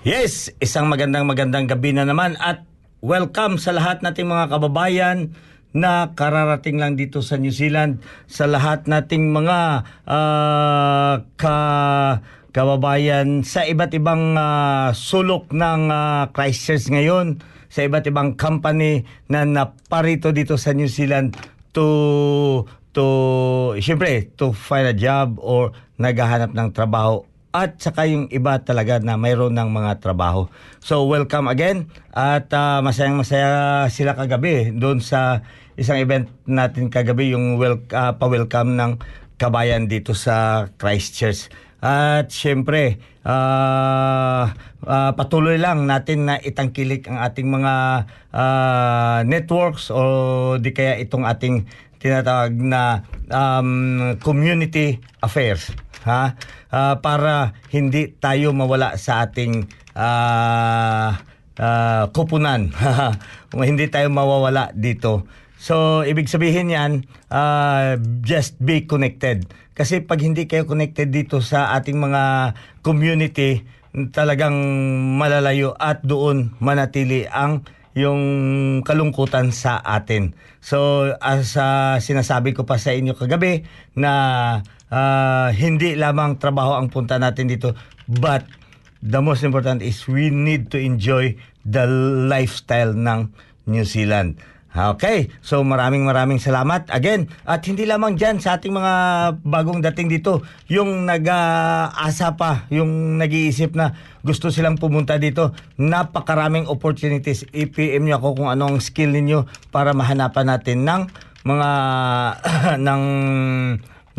Yes, isang magandang magandang gabi na naman at welcome sa lahat nating mga kababayan na kararating lang dito sa New Zealand sa lahat nating mga ah, ka kababayan sa iba't ibang ah, sulok ng ah, Christchurch ngayon sa iba't ibang company na naparito dito sa New Zealand to to syempre to find a job or naghahanap ng trabaho at saka yung iba talaga na mayroon ng mga trabaho. So welcome again at ah, masayang masaya sila kagabi doon sa isang event natin kagabi yung wel- ah, pa-welcome ng kabayan dito sa Christchurch. At syempre, ah, ah, patuloy lang natin na itangkilik ang ating mga ah, networks o di kaya itong ating tinatawag na um, community affairs ha? Ah, para hindi tayo mawala sa ating ah, ah, kupunan hindi tayo mawawala dito. So ibig sabihin yan ah, just be connected. Kasi pag hindi kayo connected dito sa ating mga community talagang malalayo at doon manatili ang yung kalungkutan sa atin. So as ah, sinasabi ko pa sa inyo kagabi na ah, hindi lamang trabaho ang punta natin dito but the most important is we need to enjoy the lifestyle ng New Zealand. Okay, so maraming maraming salamat again. At hindi lamang dyan sa ating mga bagong dating dito, yung nag-aasa pa, yung nag-iisip na gusto silang pumunta dito, napakaraming opportunities. I-PM nyo ako kung ano ang skill ninyo para mahanapan natin ng mga ng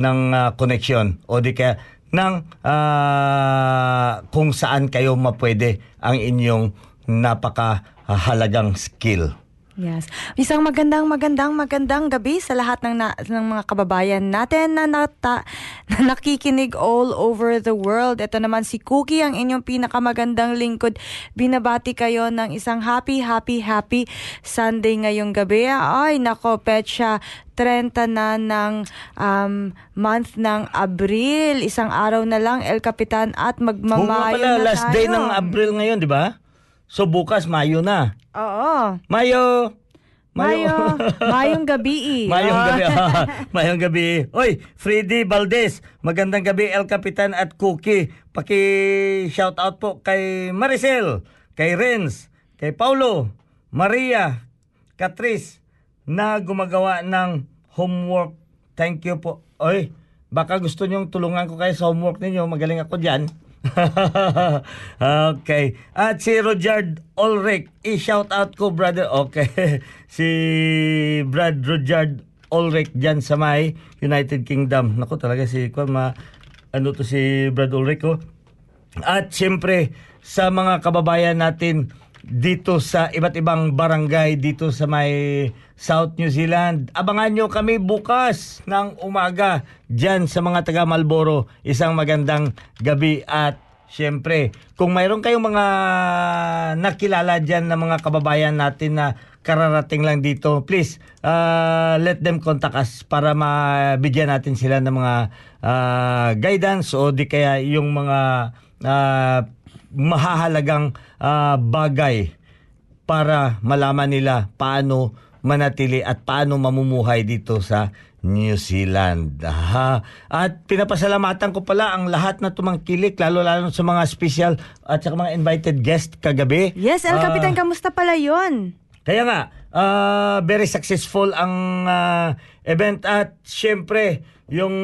ng ah, connection o di kaya ng ah, kung saan kayo mapwede ang inyong napakahalagang skill. Yes. Isang magandang magandang magandang gabi sa lahat ng, na, ng mga kababayan natin na, nata, na nakikinig all over the world. Ito naman si Cookie, ang inyong pinakamagandang lingkod. Binabati kayo ng isang happy, happy, happy Sunday ngayong gabi. Ay, nako, Petsa, 30 na ng um, month ng Abril. Isang araw na lang, El Capitan, at magmamayo pala, na last tayo. day ng Abril ngayon, di ba? So bukas, Mayo na. Oo. Mayo! Mayo, mayong gabi. Mayong Ah. gabi. Mayong gabi. Oy, Freddy Valdez. Magandang gabi, El Capitan at Cookie. Paki-shout out po kay Maricel, kay Renz, kay Paulo, Maria, Catrice na gumagawa ng homework. Thank you po. Oy, baka gusto nyong tulungan ko kayo sa homework ninyo. Magaling ako dyan. okay. At si Roger Ulrich, i-shout out ko brother. Okay. si Brad Roger Ulrich dyan sa may United Kingdom. Naku talaga si Kwan ma ano to si Brad Ulrich ko. At siyempre sa mga kababayan natin dito sa iba't ibang barangay dito sa may South New Zealand. Abangan nyo kami bukas ng umaga dyan sa mga taga Malboro. Isang magandang gabi at Siyempre, kung mayroon kayong mga nakilala dyan na mga kababayan natin na kararating lang dito, please, uh, let them contact us para mabigyan natin sila ng mga uh, guidance o di kaya yung mga uh, mahahalagang uh, bagay para malaman nila paano manatili at paano mamumuhay dito sa New Zealand. Aha. At pinapasalamatan ko pala ang lahat na tumangkilik, lalo-lalo sa mga special at sa mga invited guest kagabi. Yes, El Ah, Capitan, kamusta pala yon? Kaya nga, ah, very successful ang ah, event at syempre, yung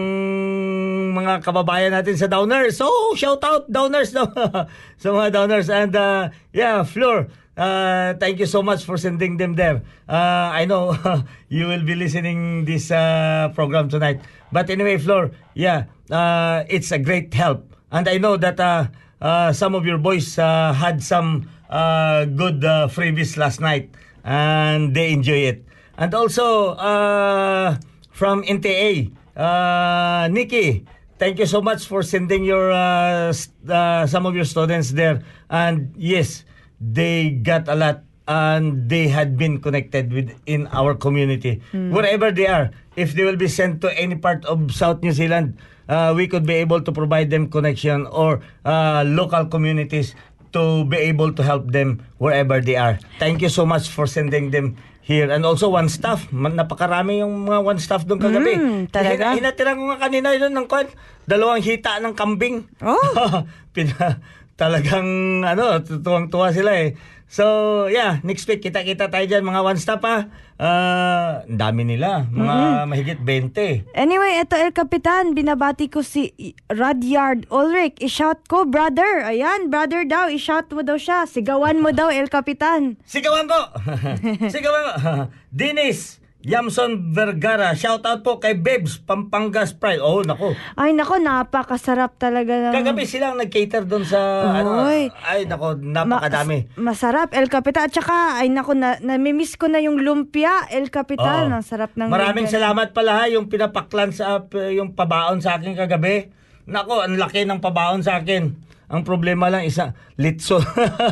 mga kababayan natin sa Downers. So, shout out Downers daw. sa mga Downers. And uh, yeah, Flor, uh, thank you so much for sending them there. Uh, I know you will be listening this uh, program tonight. But anyway, Flor, yeah, uh, it's a great help. And I know that uh, uh, some of your boys uh, had some uh, good uh, freebies last night and they enjoy it. And also uh, from NTA, uh, Nikki, thank you so much for sending your uh, uh, some of your students there. And yes, they got a lot and they had been connected with in our community wherever they are. If they will be sent to any part of South New Zealand, uh, we could be able to provide them connection or uh, local communities to be able to help them wherever they are. Thank you so much for sending them here. And also one staff. Napakarami yung mga one staff doon kagabi. Mm, talaga? Hina- Hinatira ko nga kanina yun ng kwan. Dalawang hita ng kambing. Oh. Pina, talagang ano, tuwang-tuwa sila eh. So, yeah, next week kita-kita tayo dyan mga one stop ha. Ah, ang dami nila, mga mahigit 20. Anyway, ito El Capitan, binabati ko si Rudyard Ulrich. I-shout ko, brother. Ayan, brother daw. I-shout mo daw siya. Sigawan mo daw, El Capitan. Sigawan ko! Sigawan ko! Dennis Yamson Vergara, shout out po kay Babes Pampangas Pride. Oh, nako. Ay, nako, napakasarap talaga. ng- Kagabi silang nag-cater doon sa ano. Oy. Ay, nako, Ma- napakadami. masarap, El Capitan. At saka, ay nako, na, namimiss ko na yung lumpia, El Capitan. Oo. Ang sarap ng Maraming lumpia. salamat pala ha, yung pinapaklan sa uh, yung pabaon sa akin kagabi. Nako, ang laki ng pabaon sa akin. Ang problema lang isa, litso.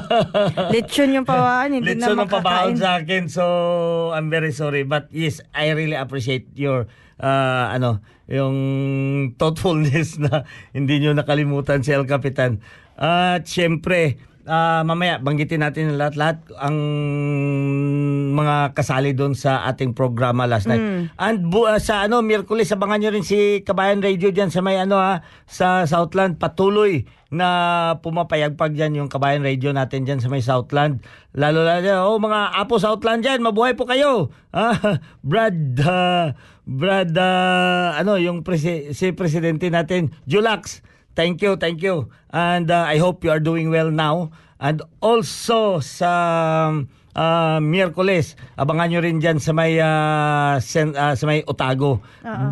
Lechon yung pawaan, hindi litso na ng pabaon makakain. sa akin. So, I'm very sorry. But yes, I really appreciate your uh, ano, yung thoughtfulness na hindi nyo nakalimutan si El Capitan. At syempre, ah, mamaya banggitin natin lahat-lahat ang mga kasali doon sa ating programa last night. And bu- ah, sa ano, Miyerkules, abangan nyo rin si Kabayan Radio diyan sa may ano ha, sa Southland patuloy na pumapayagpag dyan yung Kabayan Radio natin dyan sa may Southland. Lalo lalo, oh mga Apo Southland dyan, mabuhay po kayo. Ah, Brad, ah, Brad, ah, ano, yung presi- si presidente natin, Julax. Thank you, thank you. And uh, I hope you are doing well now. And also sa ah, Miyerkules. Abangan nyo rin dyan sa may, ah, sen- ah, sa may Otago.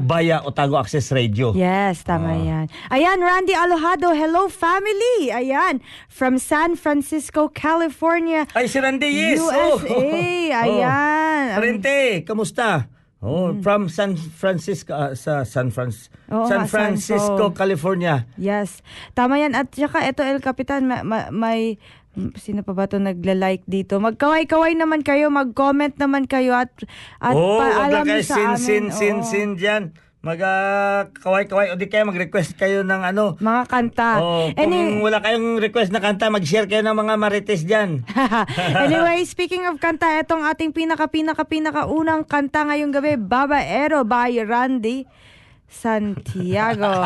Via Otago Access Radio. Yes, tama yan. Ayan, Randy Alojado, hello family! Ayan, from San Francisco, California, Ay, si Randy, yes. USA. Oh. Ayan. Oh. Parente, kamusta? Oh, from San Francisco ah, sa San Francisco San San- Francisco, oh. California. Yes. Tama yan. At saka ito, El Capitan, ma- ma- may... Sino pa ba ito nagla-like dito? Magkaway-kaway naman kayo, mag-comment naman kayo at, at oh, paalam sa sin, amin. sin, sin, Oo. sin dyan. Mag ah, kaway-kaway o di kaya mag-request kayo ng ano. Mga kanta. Oh, kung Any- wala kayong request na kanta, mag-share kayo ng mga marites dyan. anyway, speaking of kanta, itong ating pinaka-pinaka-pinaka unang kanta ngayong gabi, Babaero by Randy Santiago.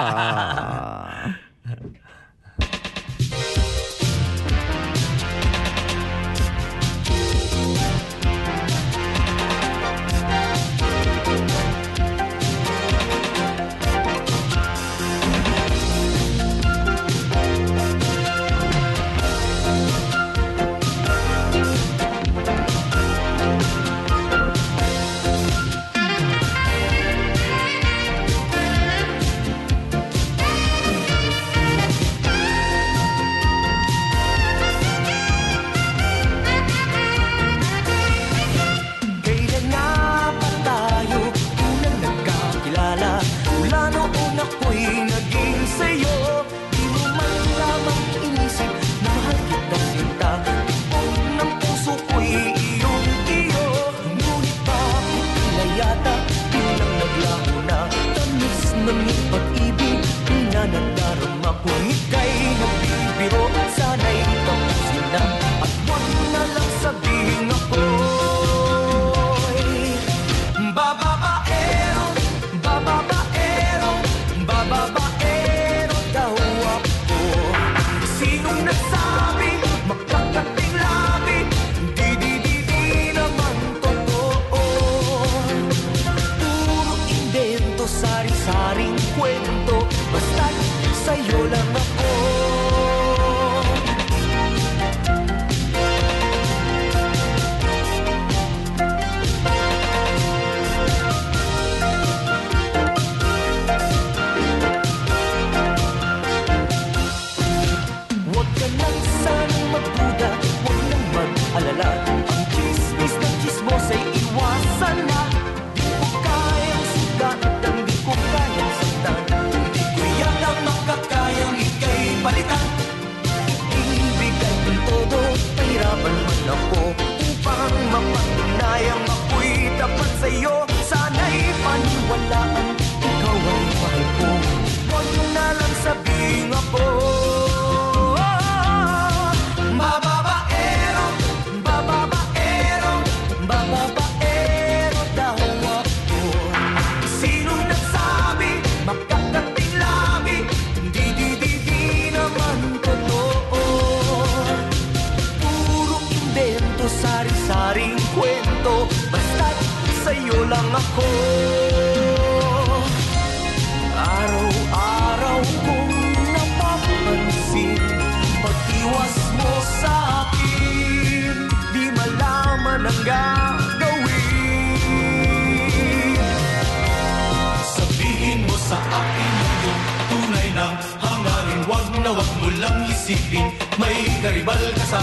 na wag mo lang isipin May karibal ka sa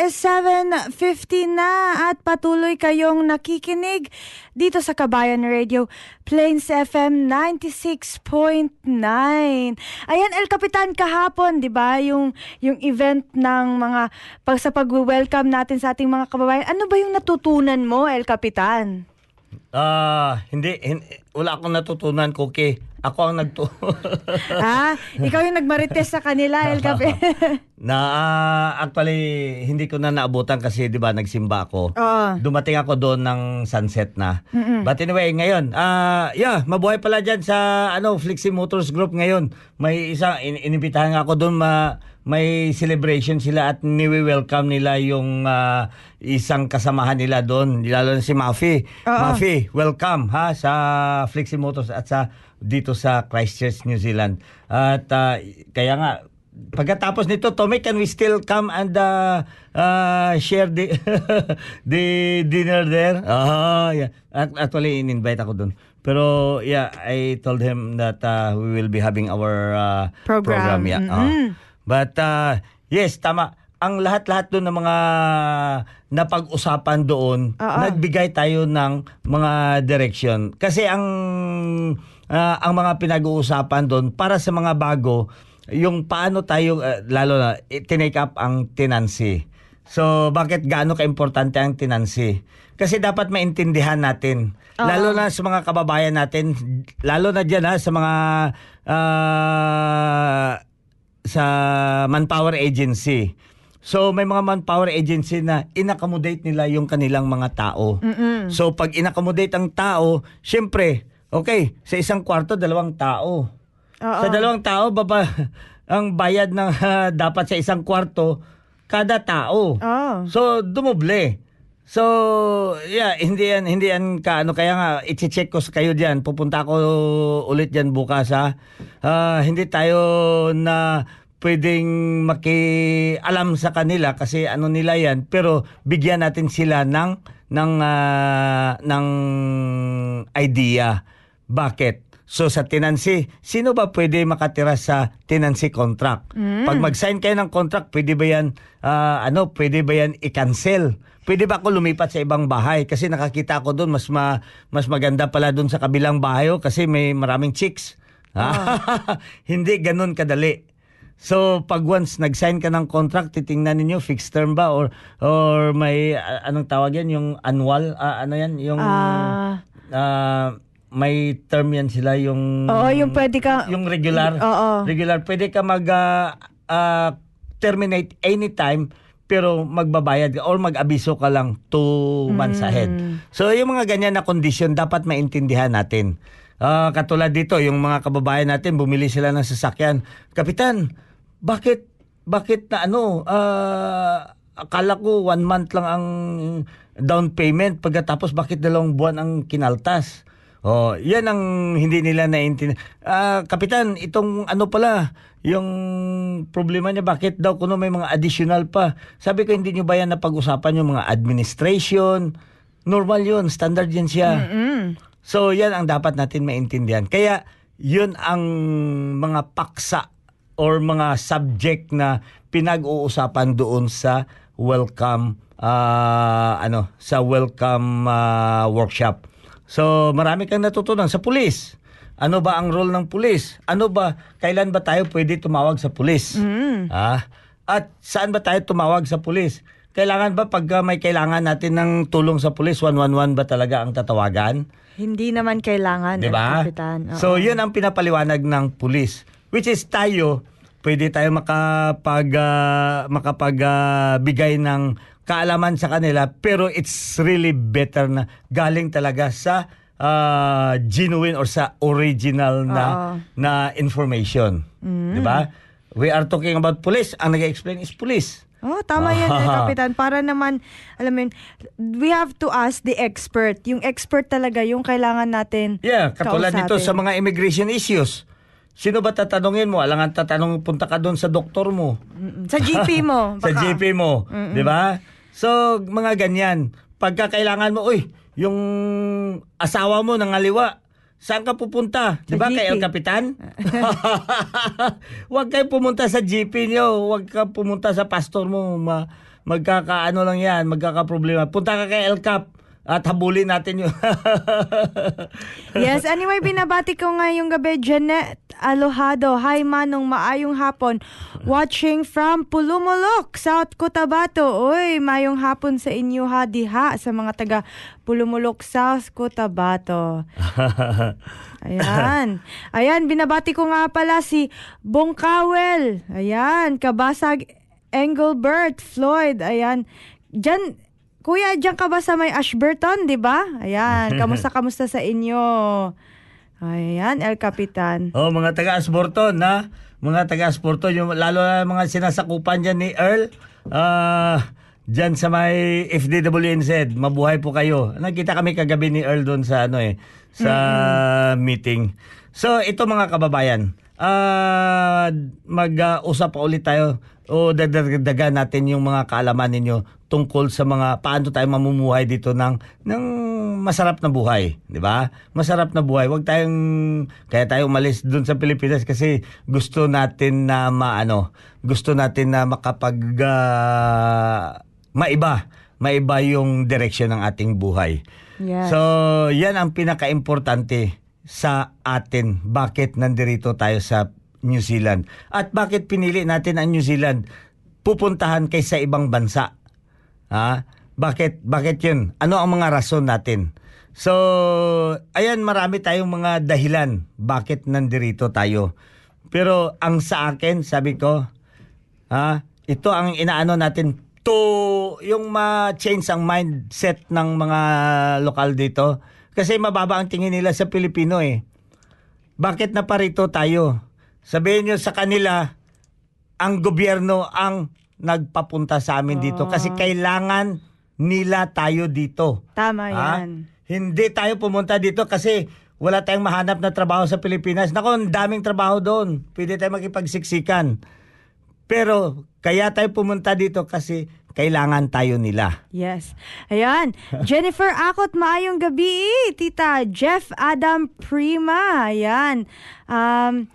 is 7.50 na at patuloy kayong nakikinig dito sa Kabayan Radio Plains FM 96.9. Ayan, El Capitan, kahapon, di ba, yung, yung event ng mga, pag sa pag-welcome natin sa ating mga kababayan, ano ba yung natutunan mo, El Capitan? Ah, hindi, hin- wala akong natutunan, Cookie. Ako ang nagtu... ah, ikaw yung nagmarites sa kanila, El Capitan. na ah, actually, hindi ko na naabutan kasi, di ba, nagsimba ako. Oo. Dumating ako doon ng sunset na. But anyway, ngayon, ah yeah, mabuhay pala dyan sa ano, Flixie Motors Group ngayon. May isa, in- inibitahan nga ako doon, ma- may celebration sila at niwi-welcome nila yung ah, isang kasamahan nila doon, lalo na si Mafi. Oo. Mafi, welcome ha sa Flixie Motors at sa dito sa Christchurch, New Zealand. At ah, kaya nga pagkatapos nito, Tommy, can we still come and uh, uh, share the the dinner there? Ah, yeah. Actually, in-invite ako doon. Pero yeah, I told him that uh, we will be having our uh, Program. Yeah. Mhm. Ah. But uh, yes, tama. Ang lahat-lahat doon ng mga napag-usapan doon, Oo. nagbigay tayo ng mga direction. Kasi ang ah, ang mga pinag-uusapan doon para sa mga bago, yung paano tayo ah, lalo na eh, tinake up ang tenancy. So bakit gaano ka-importante ang tenancy? Kasi dapat maintindihan natin. Lalo na sa mga kababayan natin, lalo na diyan ha sa mga ah, sa manpower agency. So may mga manpower agency na inaccommodate nila yung kanilang mga tao. So pag inaccommodate ang tao, syempre, okay, sa isang kwarto dalawang tao. Oo. Sa dalawang tao baba ang bayad ng dapat sa isang kwarto kada tao. Oh. So dumoble. So, yeah, hindi yan, hindi yan ka, ano, kaya nga, i-check ko sa kayo diyan. Pupunta ako ulit diyan bukas, ha. Ah, hindi tayo na pwedeng makialam sa kanila kasi ano nila yan, pero bigyan natin sila ng, ng, ah, ng idea. Bakit? So sa tenancy, sino ba pwede makatira sa tenancy contract? Pag mag-sign kayo ng contract, pwede ba yan, ah, ano, pwede ba yan i-cancel? Pwede ba ako lumipat sa ibang bahay? Kasi nakakita ko doon, mas, ma, mas maganda pala doon sa kabilang bahay oh, kasi may maraming chicks. Hindi ganun kadali. So pag once nag-sign ka ng contract, titingnan ninyo fixed term ba or or may ah, anong tawag yan yung annual ah, ano yan yung Ah. ah, may term yan sila yung Oo, yung pwede ka- yung regular Oo. regular pwede ka mag ah, ah, terminate anytime pero magbabayad ka or mag-abiso ka lang two months ahead. So yung mga ganyan na condition dapat maintindihan natin. Ah, katulad dito, yung mga kababayan natin bumili sila ng sasakyan. Kapitan, bakit bakit na ano ah, akala ko one month lang ang down payment pagkatapos bakit dalawang buwan ang kinaltas? Oh, yan ang hindi nila naiintindihan. Ah, kapitan, itong ano pala, yung problema niya bakit daw kuno may mga additional pa. Sabi ko hindi niyo ba yan napag-usapan yung mga administration? Normal yun, standard yan siya. So yan ang dapat natin maintindihan. Kaya yun ang mga paksa or mga subject na pinag-uusapan doon sa welcome ah, ano sa welcome ah, workshop. So marami kang natutunan sa pulis. Ano ba ang role ng pulis? Ano ba kailan ba tayo pwede tumawag sa pulis? Ah, at saan ba tayo tumawag sa pulis? Kailangan ba pag ah, may kailangan natin ng tulong sa pulis 111 ba talaga ang tatawagan? Hindi naman kailangan, Di El ba? Capitan. Oo. So, yun ang pinapaliwanag ng pulis. Which is tayo, pwede tayo makapag, ah, makapag ah, bigay ng kaalaman sa kanila, pero it's really better na galing talaga sa ah, genuine or sa original na Oo. na information. Di ba? We are talking about police. Ang nag-explain is police. Oh, tama yan, El Kapitan. Para naman, alam mo yun, we have to ask the expert. Yung expert talaga, yung kailangan natin Yeah, katulad kausapin. nito sa mga immigration issues. Sino ba tatanungin mo? Alangan tatanong, punta ka doon sa doktor mo. Sa GP mo. sa. GP mo, 'di ba? So, mga ganyan. Pagka kailangan mo, uy, yung asawa mo nangaliwa, saan ka pupunta? Di ba kay. El Capitan? Huwag kayo pumunta sa GP nyo. Huwag ka pumunta sa pastor mo. Ma magkakaano lang yan, magkakaproblema. Punta ka kay El Cap at habulin natin yun. Yes, anyway, binabati ko ngayong gabi, Janet Alohado. Hi, Manong, maayong hapon. Watching from Pulumulok, South Cotabato. Uy, maayong hapon sa inyo ha, diha, sa mga taga Pulumulok, South Cotabato. Ayan. Ayan, binabati ko nga pala si Bong Cowell. Ayan, Kabasag Engelbert Floyd. Ayan. Diyan, Kuya, diyan ka ba sa may Ashburton, di ba? Ayan, kamusta kamusta sa inyo? Ayan, El Capitan. oh, mga taga Asborton, na Mga taga Asborton, yung lalo na mga sinasakupan dyan ni Earl. Ah, dyan sa may FDWNZ, mabuhay po kayo. Nakita kami kagabi ni Earl doon sa ano eh, sa meeting. So, ito mga kababayan, ah mag-usap pa ulit tayo o dadagdagan natin yung mga kaalaman ninyo tungkol sa mga paano tayo mamumuhay dito ng ng masarap na buhay, 'di ba? Masarap na buhay. Huwag tayong kaya tayo umalis doon sa Pilipinas kasi gusto natin na maano, gusto natin na makapag ah, maiba, maiba yung direksyon ng ating buhay. Yes. So, yan ang pinaka-importante sa atin. Bakit nandirito tayo sa New Zealand? At bakit pinili natin ang New Zealand pupuntahan kaysa ibang bansa? Ha? Bakit? Bakit yun? Ano ang mga rason natin? So, ayan, marami tayong mga dahilan bakit nandirito tayo. Pero ang sa akin, sabi ko, ha, ito ang inaano natin to yung ma-change ang mindset ng mga lokal dito. Kasi mababa ang tingin nila sa Pilipino eh. Bakit na parito tayo? Sabihin nyo sa kanila, ang gobyerno ang nagpapunta sa amin dito kasi kailangan nila tayo dito. Tama Ha? yan. Hindi tayo pumunta dito kasi wala tayong mahanap na trabaho sa Pilipinas. Nako, ang daming trabaho doon. Pwede tayo makipagsiksikan. Pero kaya tayo pumunta dito kasi kailangan tayo nila. Yes. Ayan. Jennifer Akot, maayong gabi. Tita Jeff Adam Prima. Ayan. Um,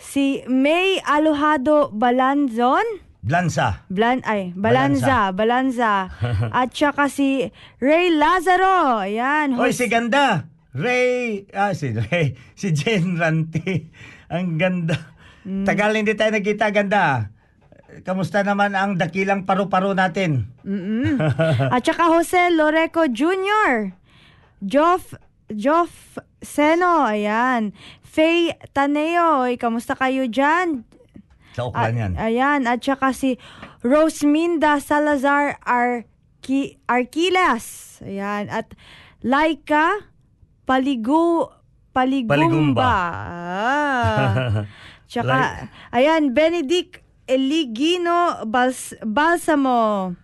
si May Alohado Balanzon. Blansa. Blan ay, Balanza, Balanza. At saka si Ray Lazaro. Ayan. Hoy, si ganda. Ray, ah, si Ray, si Jen Ranti. Ang ganda. Tagal hindi tayo nagkita, ganda. Kamusta naman ang dakilang paru-paro natin? Mm-mm. At saka Jose Loreco Jr. Joff, Joff Seno, ayan. Faye Taneo, ay, kamusta kayo dyan? Sa At, Oklan yan. ayan, at saka si Rosminda Salazar Arki, Arquilas. Ayan, at Laika Paligu, Paligumba. Paligumba. Ah. Tsaka, ayan, Benedict Eligino Bals, Balsamo.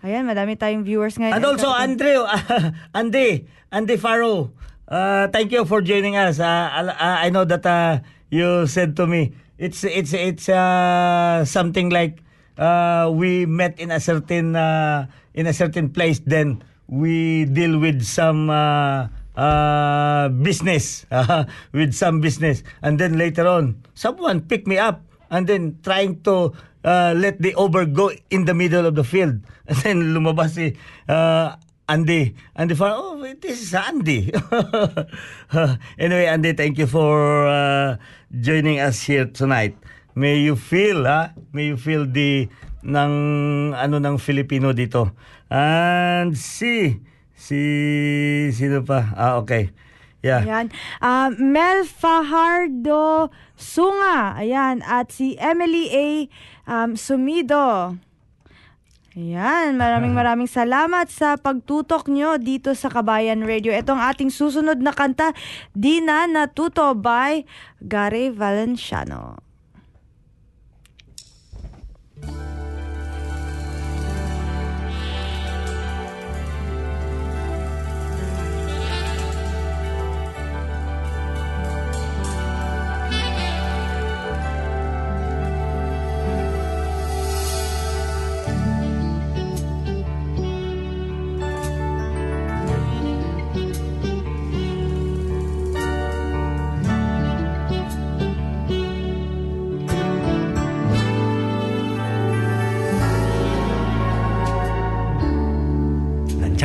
Ayan, madami tayong viewers ngayon. And also, Andre, Andy, Andy Faro, uh, thank you for joining us. Uh, uh, I know that uh, you said to me, it's it's it's uh, something like uh, we met in a certain uh, in a certain place. Then we deal with some uh, uh, business, with some business, and then later on, someone picked me up and then trying to uh, let the over go in the middle of the field. And then lumabas si uh, Andy. Andy oh, this is Andy. anyway, Andy, thank you for uh, joining us here tonight. May you feel, ha? May you feel the ng ano ng Filipino dito. And si si sino pa? Ah, okay. Yeah. Ayan. Ah, Mel Fajardo Sunga. Ayan. At si Emily A. Um, Sumido. Ayan. Maraming maraming salamat sa pagtutok nyo dito sa Kabayan Radio. Ito ang ating susunod na kanta, Di na natuto by Gary Valenciano.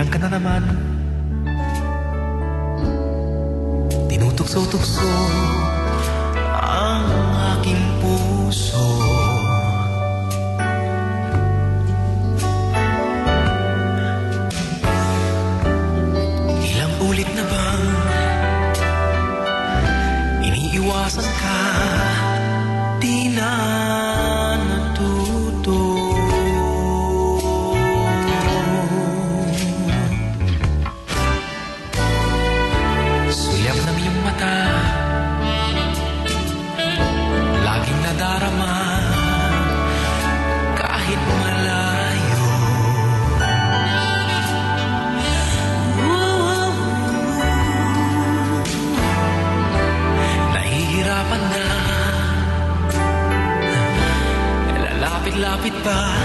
Nasaan ka na naman? Tinutukso-tukso ang aking puso goodbye.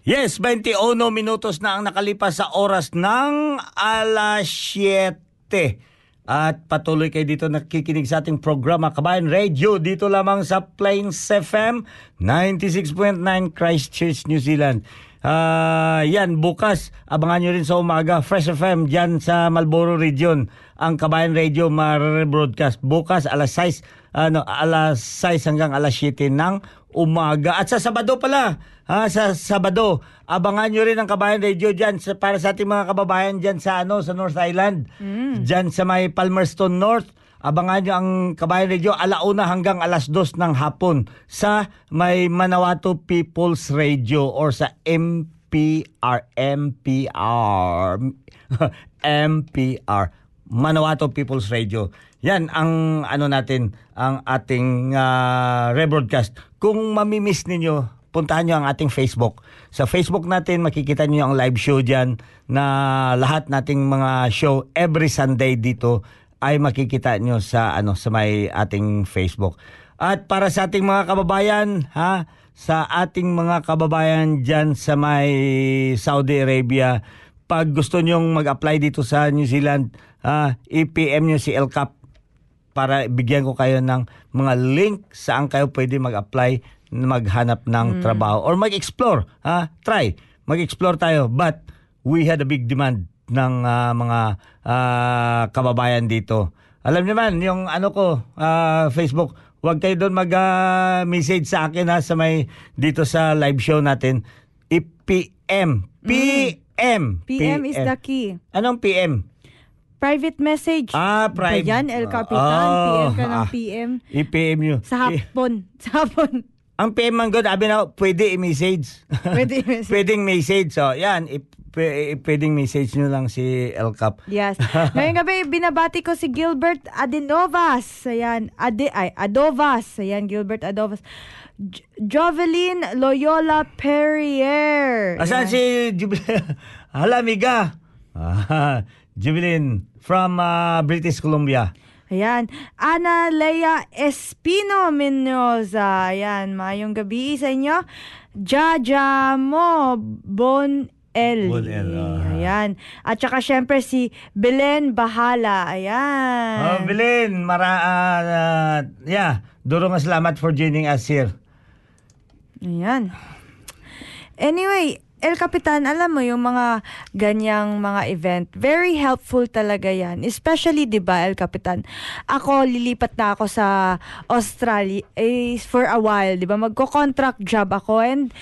Yes, 21 minutos na ang nakalipas sa oras ng alas 7. At patuloy kayo dito nakikinig sa ating programa Kabayan Radio dito lamang sa Plains FM 96.9 Christchurch, New Zealand. Ah, yan bukas abangan nyo rin sa umaga Fresh FM diyan sa Marlborough Region ang Kabayan Radio ma-broadcast bukas alas 6 ano alas 6 hanggang alas 7 ng umaga at sa Sabado pala ha, sa Sabado abangan nyo rin ang Kabayan Radio diyan sa, para sa ating mga kababayan diyan sa ano sa North Island diyan sa may Palmerston North Abangan nyo ang Kabayan Radio alauna hanggang alas dos ng hapon sa may Manawato People's Radio or sa MPR, MPR, MPR, Manawato People's Radio. Yan ang ano natin, ang ating ah, rebroadcast. Kung mamimiss ninyo, puntahan nyo ang ating Facebook. Sa Facebook natin, makikita nyo ang live show dyan na lahat nating mga show every Sunday dito ay makikita nyo sa ano sa may ating Facebook. At para sa ating mga kababayan, ha, sa ating mga kababayan diyan sa may Saudi Arabia, pag gusto nyong mag-apply dito sa New Zealand, ha, i-PM nyo si LCAP para bigyan ko kayo ng mga link saan kayo pwede mag-apply maghanap ng trabaho or mag-explore. Ha? Try. Mag-explore tayo. But we had a big demand ng ah, mga ah, kababayan dito. Alam niyo man, yung ano ko, ah, Facebook, huwag kayo doon mag-message sa akin ha, sa may, dito sa live show natin. I-PM. PM. PM is the key. Anong PM? Private message. Ah, private. Yan, El Capitan? Ah, PM ka ng ah. PM. I-PM nyo. Sa hapon. Sa hapon. Ang PM man good, sabi na, pwede i-message. Pwede i-message. Pwedeng message. So, yan, pwedeng message nyo lang si El Cap. Yes. Ngayong gabi, binabati ko si Gilbert Adenovas. Ayan. Ade, ay, Adovas. Ayan, Gilbert Adovas. J- Jovelyn Loyola Perrier. Asan Ayan. si Jubilin? Hala, amiga. Ah, Jubilin from ah, British Columbia. Ayan. Ana Lea Espino Mendoza. Ayan. Mayong gabi sa inyo. Jaja mo Bon L. Ah. Ayan. At saka syempre si Belen Bahala. Ayan. Oh, Bilin, mara, ah, yeah, duro nga salamat for joining us here. Ayan. Anyway, El Capitan, alam mo yung mga ganyang mga event, very helpful talaga yan. Especially, di ba, El Capitan, ako, lilipat na ako sa Australia eh, for a while, di ba? Magko-contract job ako and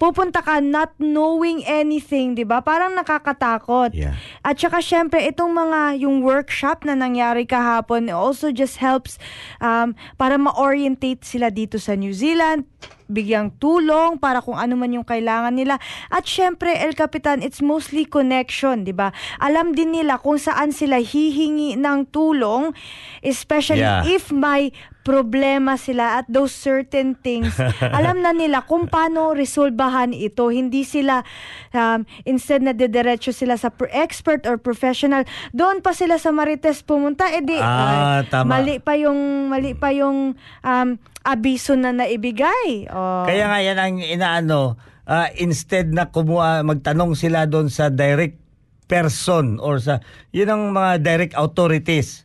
pupunta ka not knowing anything, di ba? Parang nakakatakot. Yeah. At saka syempre itong mga yung workshop na nangyari kahapon also just helps um, para ma-orientate sila dito sa New Zealand bigyang tulong para kung ano man yung kailangan nila. At syempre, El Capitan, it's mostly connection, di ba? Alam din nila kung saan sila hihingi ng tulong, especially Yeah. if may problema sila at those certain things. alam na nila kung paano resolbahan ito. Hindi sila, um, instead na didiretso sila sa expert or professional, doon pa sila sa Marites pumunta, edi Ah, ah, tama. mali pa yung, mali pa yung um, abiso na naibigay. Oh. Kaya nga yan ang inaano, ah, instead na kumuha, magtanong sila doon sa direct person or sa, yun ang mga direct authorities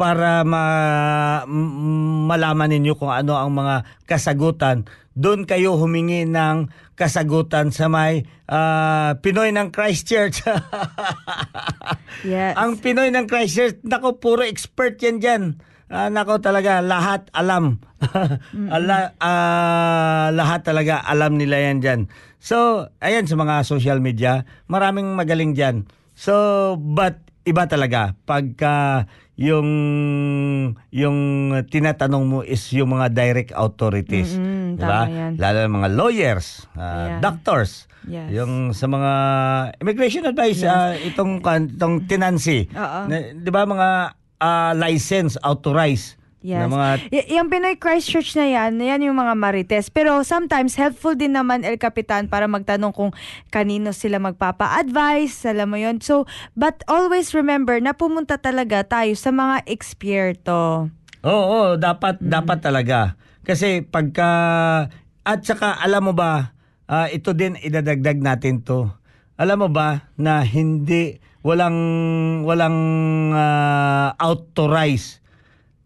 para ma, malaman ninyo kung ano ang mga kasagutan. Doon kayo humingi ng kasagutan sa may ah, Pinoy ng Christchurch. Yes. Ang Pinoy ng Christchurch, nako puro expert yan dyan. Ah, nako talaga, lahat alam. Ala, ah, lahat talaga alam nila yan dyan. So, ayan sa mga social media, maraming magaling dyan. So, but iba talaga pagka yung yung tinatanong mo is yung mga direct authorities. Diba? tama yan. Lalo ng mga lawyers, ah, Ayan. doctors, Yes. yung sa mga immigration advice, itong, kan- itong tenancy. Oo. Na- di ba mga ah, license, authorized Yes. na mga Y- yung Pinoy Christchurch na yan, yan yung mga marites. Pero sometimes helpful din naman El Capitan para magtanong kung kanino sila magpapa-advise, alam mo yon So, but always remember na pumunta talaga tayo sa mga eksperto. Oo, dapat dapat talaga. Kasi pagka at saka alam mo ba, ah, ito din idadagdag natin 'to. Alam mo ba na hindi walang walang ah, authorized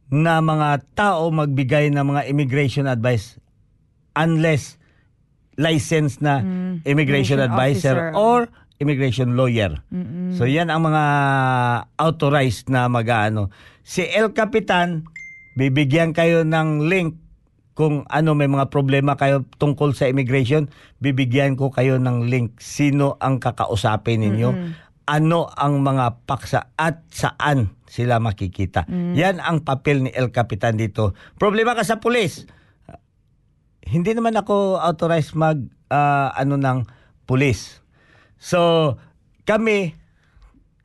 na mga tao magbigay ng mga immigration advice unless licensed na Mm, immigration immigration advisor officer. or immigration lawyer. So yan ang mga authorized na mag-ano. Si El Capitan, bibigyan kayo ng link kung ano may mga problema kayo tungkol sa immigration, bibigyan ko kayo ng link sino ang kakausapin ninyo. Ano ang mga paksa at saan sila makikita. Yan ang papel ni El Capitan dito. Problema ka sa pulis hindi naman ako authorized mag ah, ano ng pulis. So kami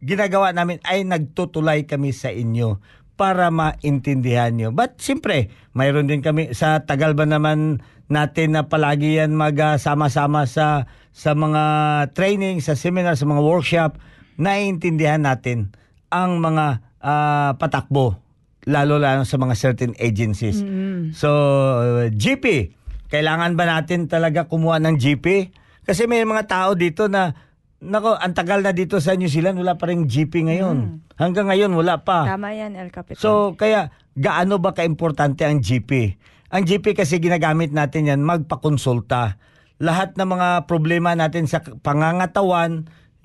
ginagawa namin ay nagtutulay kami sa inyo para maintindihan nyo. But siyempre, mayroon din kami sa tagal ba naman natin na palagi yan magsama-sama sa sa mga training, sa seminar, sa mga workshop, naiintindihan natin ang mga ah, patakbo lalo lalo sa mga certain agencies. So, uh, GP, kailangan ba natin talaga kumuha ng GP? Kasi may mga tao dito na Nako, ang tagal na dito sa New Zealand, wala pa rin GP ngayon. Hanggang ngayon, wala pa. Tama yan, El Capitan. So, kaya, gaano ba kaimportante ang GP? Ang GP kasi ginagamit natin yan, magpakonsulta. Lahat ng mga problema natin sa pangangatawan,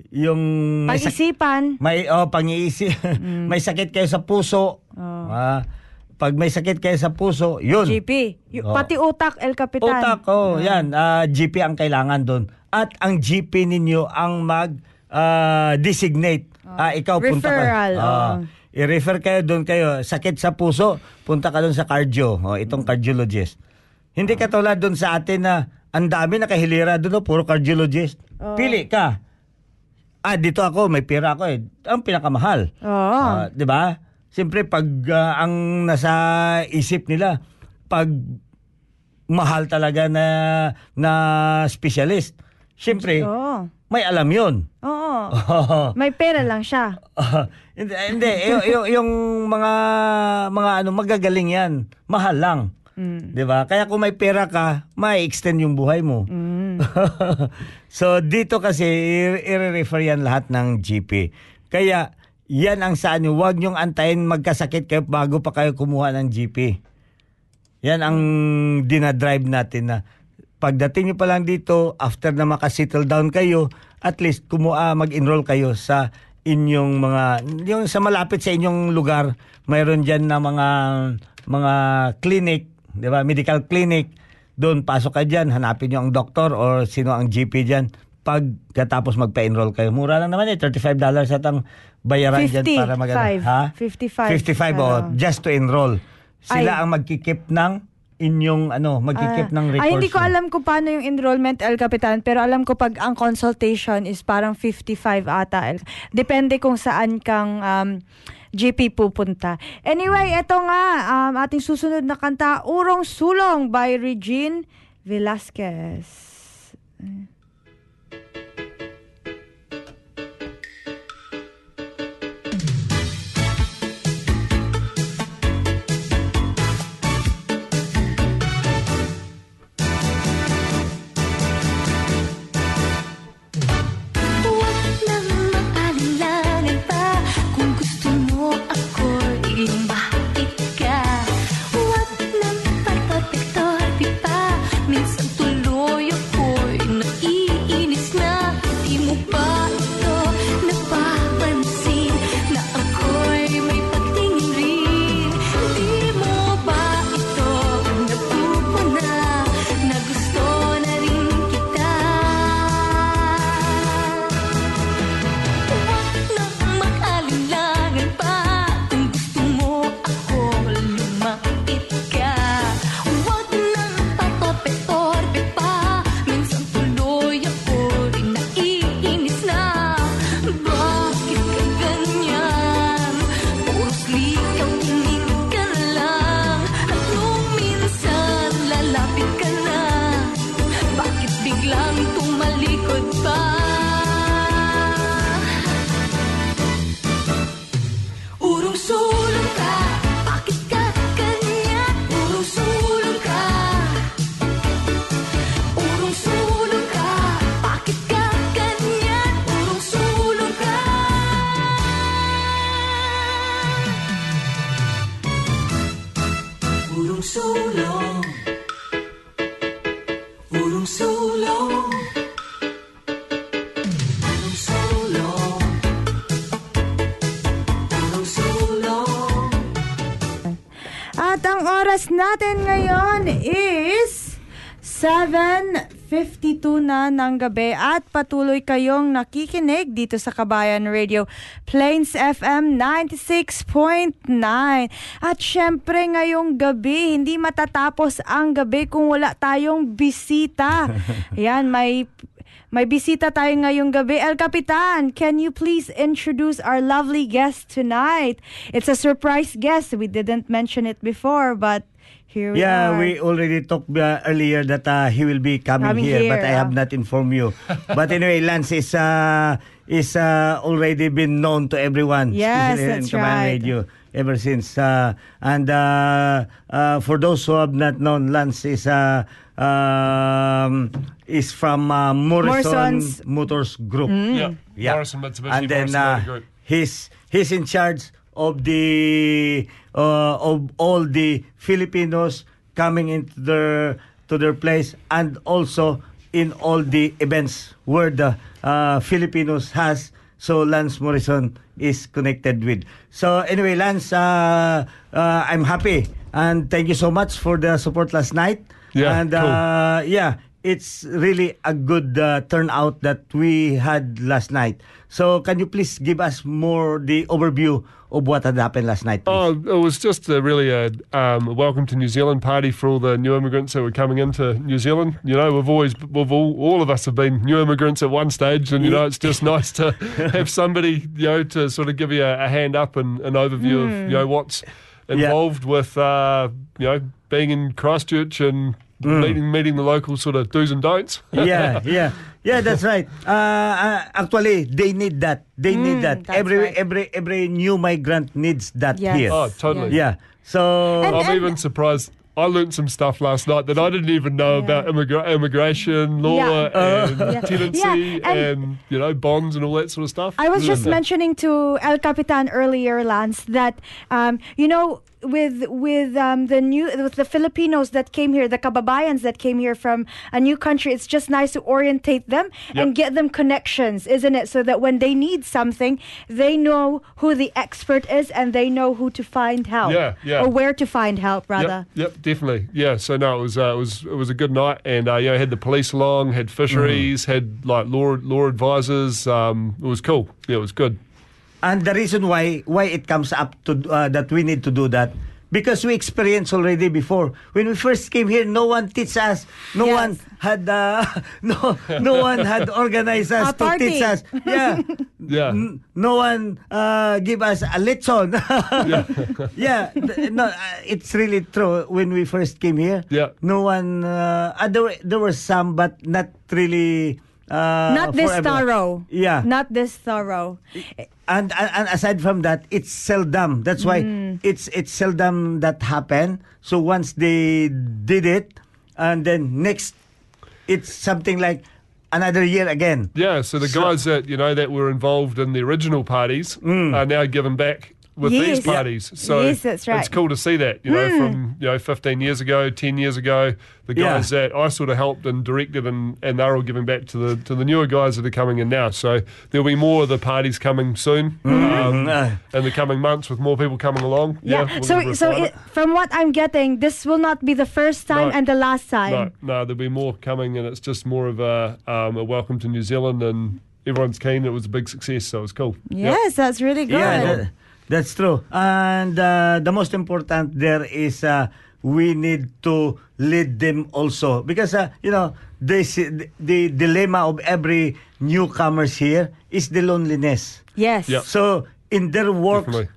yung Pag-isipan, may oh, pang-iisip, may sakit kayo sa puso. Oh. Ah, pag may sakit kayo sa puso, yun. GP. Y- Oh. Pati utak, El Capitan. Utak, oh, yan. ah, GP ang kailangan doon. At ang GP ninyo ang mag-designate. ah, ikaw, punta ka. Referral, Ah, oh. I-refer kayo doon kayo. Sakit sa puso, punta ka doon sa cardio. Oh, itong cardiologist. Hindi ka tulad doon sa atin na ang dami nakahilira doon, oh, puro cardiologist. Pili ka. Ah, dito ako, may pera ako eh. Ang pinakamahal. Oo. Ah, 'di ba? Siyempre pag ah, ang nasa isip nila pag mahal talaga na na specialist. Siyempre, Oo. may alam 'yon. Oo. May pera lang siya. hindi, hindi y- y- yung mga mga ano magagaling 'yan. Mahal lang. Mm. 'Di ba? Kaya kung may pera ka, may extend yung buhay mo. Mm. so dito kasi i-refer yan lahat ng GP. Kaya yan ang sa inyo, huwag niyong antayin magkasakit kayo bago pa kayo kumuha ng GP. Yan ang dinadrive natin na pagdating niyo pa lang dito, after na makasettle down kayo, at least kumuha, mag-enroll kayo sa inyong mga, yung sa malapit sa inyong lugar, mayroon dyan na mga, mga clinic, di ba, medical clinic, doon pasok ka dyan, hanapin niyo ang doktor or sino ang GP dyan. Pagkatapos magpa-enroll kayo, mura lang naman eh, $35 at ang bayaran dyan para mag 55. Ha? 55. 55 oh, just to enroll. Sila Ay. ang magkikip ng inyong ano, magkikip Ah, ng records. Ay, hindi ko mo. alam kung paano yung enrollment, El Capitan. Pero alam ko pag ang consultation is parang 55 ata. El. Depende kung saan kang um, GP pupunta. Anyway, eto nga, um, ating susunod na kanta, Urong Sulong by Regine Velasquez. sulong natin ngayon is 7.52 na ng gabi at patuloy kayong nakikinig dito sa Kabayan Radio Plains FM 96.9 at syempre ngayong gabi hindi matatapos ang gabi kung wala tayong bisita yan may may bisita tayo ngayong gabi. El Capitan, can you please introduce our lovely guest tonight? It's a surprise guest. We didn't mention it before, but here we Yeah, are. we already talked uh, earlier that uh, he will be coming, Coming here, but here, I have ah. not informed you. but anyway, Lance is uh, is uh, already been known to everyone. Yes, especially that's in Kabayan right. Radio ever since. Uh, and uh, uh, for those who have not known, Lance is uh, um, is from uh, Morrison Morrison's- Motors Group. Yeah. Yeah. Morrison Mitsubishi and then Morrison uh, he's he's in charge of the uh, of all the Filipinos coming into their to their place and also in all the events where the uh, Filipinos has so Lance Morrison is connected with. So anyway, Lance, uh, uh, I'm happy and thank you so much for the support last night. Yeah, and cool. uh, yeah, it's really a good uh, turnout that we had last night. So can you please give us more the overview of what had happened last night? please? Oh, it was just a really a, um, welcome to New Zealand party for all the new immigrants that were coming into New Zealand. You know, we've always, we've all, all of us have been new immigrants at one stage, and you know, it's just nice to have somebody, you know, to sort of give you a, a hand up and an overview of you know what's involved with uh, you know being in Christchurch and meeting meeting the local sort of do's and don'ts. yeah, yeah, yeah. That's right. Uh, uh, actually, they need that. They need that. Every right. every every new migrant needs that Yes. here. Oh, totally. Yeah. So And- I'm even surprised. I learnt some stuff last night that I didn't even know about immigra- immigration law Yeah. and Yeah. tenancy Yeah, and- and, you know bonds and all that sort of stuff. I was just mentioning to El Capitan earlier, Lance, that um, you know, with with um, the new with the Filipinos that came here, the kababayans that came here from a new country, it's just nice to orientate them and get them connections, isn't it? So that when they need something, they know who the expert is and they know who to find help. Yeah, yeah. Or where to find help, rather. Yep, yep, definitely. Yeah, so no, it was uh, it was it was a good night, and uh, you know, had the police along, had fisheries, had like law law advisors. Um, it was cool. Yeah, it was good. And the reason why why it comes up to uh, that we need to do that because we experienced already before when we first came here no one teach us no Yes. one had uh, no no one had organized us A to party. teach us yeah Yeah. N- no one uh, give us a lesson yeah th- no uh, it's really true when we first came here Yeah. no one uh, uh, there, there were some but not really uh, Not this for everyone. thorough. yeah Not this thorough. and, and and aside from that it's seldom that's why Mm. it's it's seldom that happen so once they did it and then next it's something like another year again Yeah, so the guys that you know that were involved in the original parties are now given back with Yes. these parties. So Yes, that's right. it's cool to see that. You know, from you know 15 years ago, 10 years ago, the Yeah. guys that I sort of helped and directed, and, and they're all giving back to the to the newer guys that are coming in now. So there'll be more of the parties coming soon um, Uh, in the coming months with more people coming along. Yeah. we'll so so it, from what I'm getting, this will not be the first time No. and the last time. no, there'll be more coming, and it's just more of a um, a welcome to New Zealand, and everyone's keen. It was a big success, so it was cool. Yep. Yes, that's really good. yeah that- that's true and uh, the most important there is uh, we need to lead them also because uh, you know this the dilemma of every newcomers here is the loneliness yes. Yeah. So in their work, Definitely.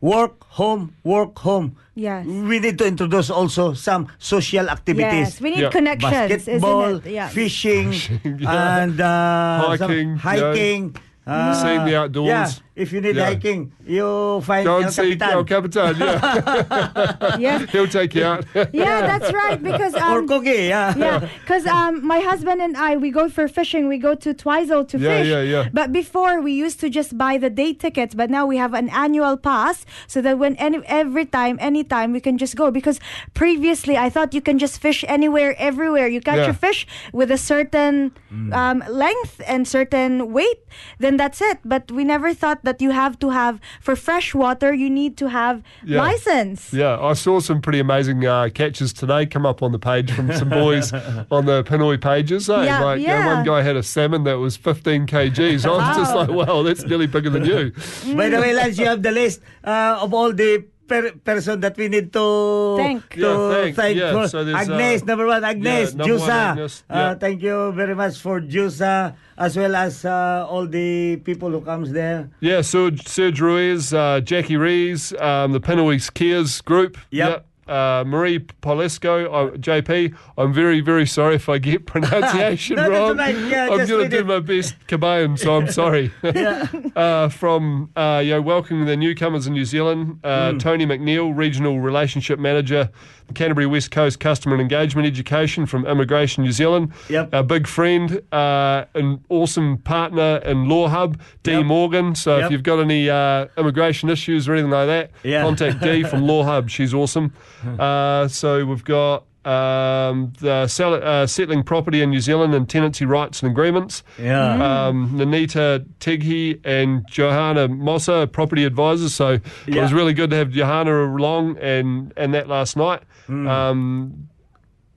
work home, work home. Yes. We need to introduce also some social activities. Yes, we need Yeah. connections, Basketball, isn't it? Yeah. fishing, yeah. and uh, some Hiking, you hiking. uh, Seeing the outdoors. Yeah, if you need Yeah. hiking, you find Go El and see Capitan. El Capitan. Yeah, Yeah. he'll take you out. Yeah, that's right. Because or um, Cookie, yeah. yeah, because um, my husband and I we go for fishing. We go to Twizel to Yeah, fish. yeah, yeah. But before we used to just buy the day tickets, but now we have an annual pass, so that when any every time, anytime we can just go. Because previously I thought you can just fish anywhere, everywhere. You catch Yeah. a fish with a certain Mm. um, length and certain weight, then that's it. But we never thought that you have to have for fresh water. You need to have Yeah. license. Yeah, I saw some pretty amazing uh, catches today come up on the page from some boys on the Pinoy pages. Eh? Yeah, like, you know, yeah. one guy had a salmon that was 15 kgs. I was just like, wow, that's nearly bigger than you. By the way, Lance, you have the list uh, of all the per- person that we need to Thank. To Yeah, thank. Yeah, for so Agnes, uh, number one, Agnes, yeah, number one, Jusa. Agnes, Uh, thank you very much for Jusa, as well as uh, all the people who comes there. Yeah, Serge, Serge Ruiz, uh, Jackie Rees, um, the Pinoy Skiers group. Yep. Uh, Marie Polesco, uh, JP. I'm very, very sorry if I get pronunciation No, wrong. Yeah, I'm going to do my best, Cabayan, so I'm sorry. Yeah. uh, from uh, you know, welcoming the newcomers in New Zealand, uh, Hmm. Tony McNeil, Regional Relationship Manager, Canterbury West Coast Customer and Engagement Education from Immigration New Zealand. Yep. Our big friend, uh, an awesome partner in Law Hub, Dee Yep. Morgan. So Yep. if you've got any uh, immigration issues or anything like that, Yeah. contact Dee from Law Hub. She's awesome. Uh, so we've got. Um, the sell, uh, settling property in New Zealand and tenancy rights and agreements. Yeah. Um, Nanita Tighi and Johanna Mossa, property advisors. So it was really good to have Johanna along and, and that last night. Hmm. Um,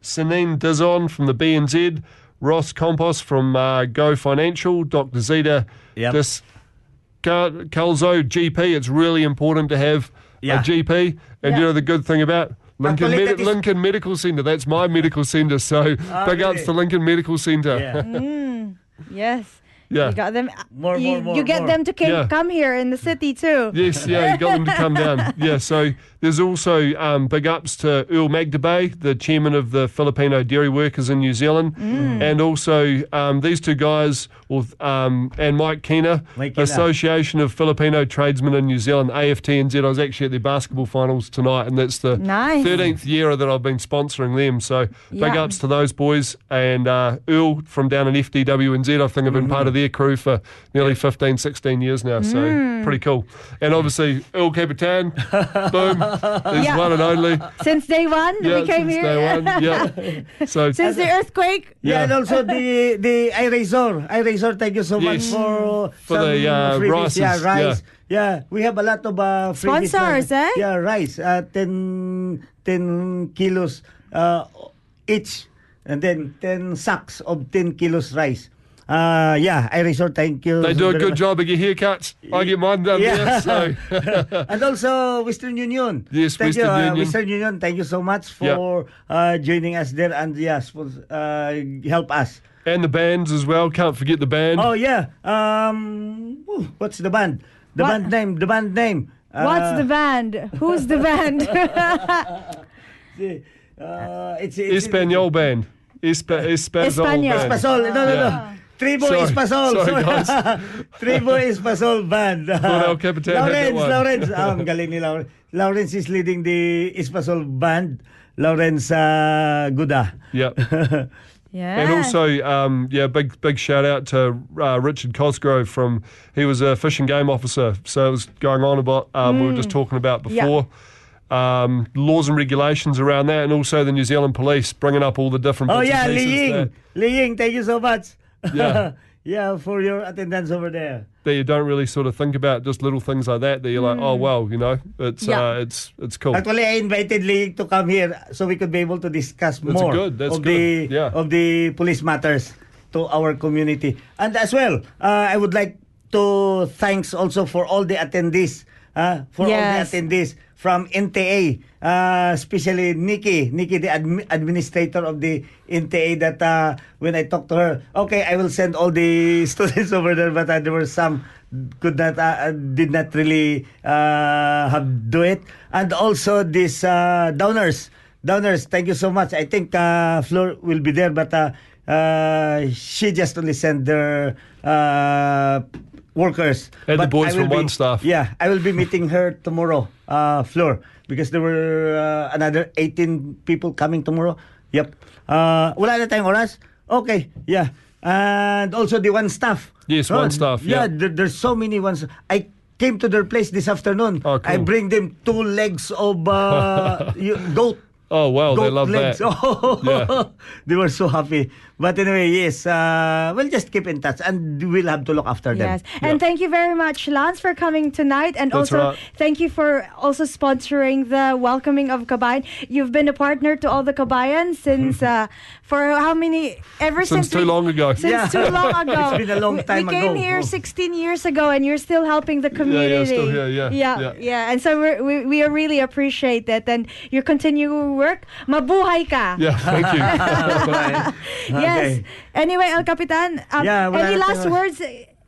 Sanine Dizon from the BNZ, Ross Compost from uh, Go Financial, Dr. Zeta Yep. Dis Cal- Calzo, GP. It's really important to have Yeah. a GP. And you know the good thing about Lincoln, Medi- that is- Lincoln Medical Centre, that's my medical centre. So Ah, big ups to Lincoln Medical Centre. Yeah. Yes. Yeah. You got them. More, you, more, more, you get more. them to ca- Yeah. come here in the city too. Yes, yeah, you got them to come down. Yeah, so there's also um, big ups to Earl Magdabe, the chairman of the Filipino Dairy Workers in New Zealand, Mm. and also um, these two guys, with, um, and Mike Keener, Mike Association of Filipino Tradesmen in New Zealand, AFTNZ. I was actually at their basketball finals tonight, and that's the Nice. 13th year that I've been sponsoring them. So big Yeah. ups to those boys, and uh, Earl from down in FDWNZ. I think I've been Mm-hmm. part of their crew for nearly 15, 16 years now. So Mm. pretty cool. And obviously, Earl Capitan, boom, is Yeah. one and only. Since day one, Yeah, we came since here. day one. Yeah. So Since the earthquake. Yeah, Yeah. and also the the iRazor. iRazor, thank you so much for, For some the, uh, freebies. rices, Yeah, yeah. rice. Yeah. we have a lot of uh, freebies. Sponsors, eh? Yeah, rice. Uh, 10, 10 kilos uh, each. And then 10 sacks of 10 kilos rice. Uh, yeah, iRazor, thank you. they do a good much. job of your haircuts. I get mine done Yeah. there. So and also Western Union. Yes, thank Western you, uh, Union. Western Union. Thank you so much Yeah. for uh, joining us there and yes, for, uh, help us. and the bands as well. Can't forget the band. Oh yeah. Um, what's the band? The What? band name. The band name. What's the band? Who's the band? the? Uh, it's, it's Espanol band. Espa- Espazol Espanol. band. Espasol. No, no, no. Tribo Sorry. Espasol. Sorry, guys. Tribo Espasol band. Thought El Capitan Lawrence. Lawrence. Ah, ang galing ni Lawrence. Lawrence is leading the Espasol band. Lawrence uh, Guda. Yep. yeah. And also, um, yeah, big big shout out to uh, Richard Cosgrove from he was a fish and game officer. So it was going on about um, we were Mm. just talking about before. Um, laws and regulations around that, and also the New Zealand Police bringing up all the different. Oh yeah, and Li Ying. Li Ying, thank you so much. Yeah. yeah, for your attendance over there. that you don't really sort of think about, just little things like that. That you're like, oh well, you know, it's Yeah. uh, it's it's cool. Actually, I invited Lee to come here so we could be able to discuss That's more good, that's of the yeah. of the police matters to our community. And as well, uh, I would like to thanks also for all the attendees, uh, for all the attendees from NTA, uh, especially Nikki, Nikki, the admi- administrator of the NTA. That uh, when I talked to her, okay, I will send all the students over there, but uh, there were some could not uh, uh, did not really uh, have do it, and also this uh, downers, downers. Thank you so much. I think uh, Flor will be there, but uh, uh, she just only sent their uh, workers. And the boys from be- One Staff. Yeah, I will be meeting her tomorrow, uh, Fleur, because there were uh, another 18 people coming tomorrow. Yep. Uh, wala na tayong oras? Okay, yeah. And also the One Staff. Yes, One Staff, Yeah, yeah. there- there's so many ones. I came to their place this afternoon. Oh, cool. I bring them two legs of uh, goat. Oh, wow, they love legs. that. Oh, Yeah. they were so happy. But anyway, yes, uh, we'll just keep in touch and we'll have to look after them. Yes. And thank you very much, Lance, for coming tonight. And That's also, right. thank you for also sponsoring the welcoming of Kabayan. You've been a partner to all the Kabayan since, uh, for how many, ever Since since. too we- long ago. Since Yeah. too long ago. It's been a long time we came ago. here Oh. 16 years ago and you're still helping the community. still here, yeah, Yeah, yeah. yeah. And so we're, we, we really appreciate that. And your continued work. Mabuhay ka. Yeah, thank you. Yes. Okay. Anyway, El Capitan, um, Yeah, wala any last tayo. words,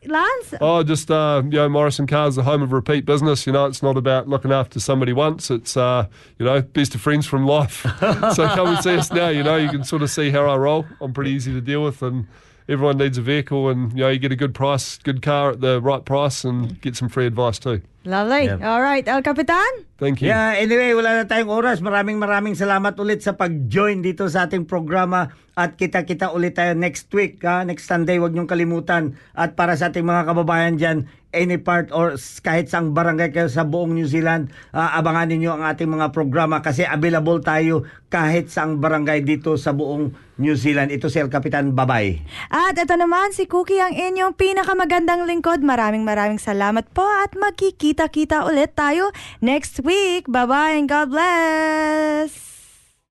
Lance? Oh, just uh, you know, Morrison Cars, the home of repeat business. You know, it's not about looking after somebody once. It's uh, you know, best of friends from life. so come and see us now. You know, you can sort of see how I roll. I'm pretty easy to deal with, and everyone needs a vehicle, and you know, you get a good price, good car at the right price, and get some free advice too. Lovely. Yeah. All right, El Capitan. Thank you. Yeah, anyway, wala na tayong oras. Maraming maraming salamat ulit sa pag-join dito sa ating programa at kita-kita ulit tayo next week, ha? next Sunday, huwag niyong kalimutan. At para sa ating mga kababayan dyan, any part or kahit saang barangay kayo sa buong New Zealand, ah, abangan ninyo ang ating mga programa kasi available tayo kahit saang barangay dito sa buong New Zealand. Ito si El Capitan, bye-bye. At ito naman si Cookie ang inyong pinakamagandang lingkod. Maraming maraming salamat po at magkikita-kita ulit tayo next week. Bye-bye and God bless!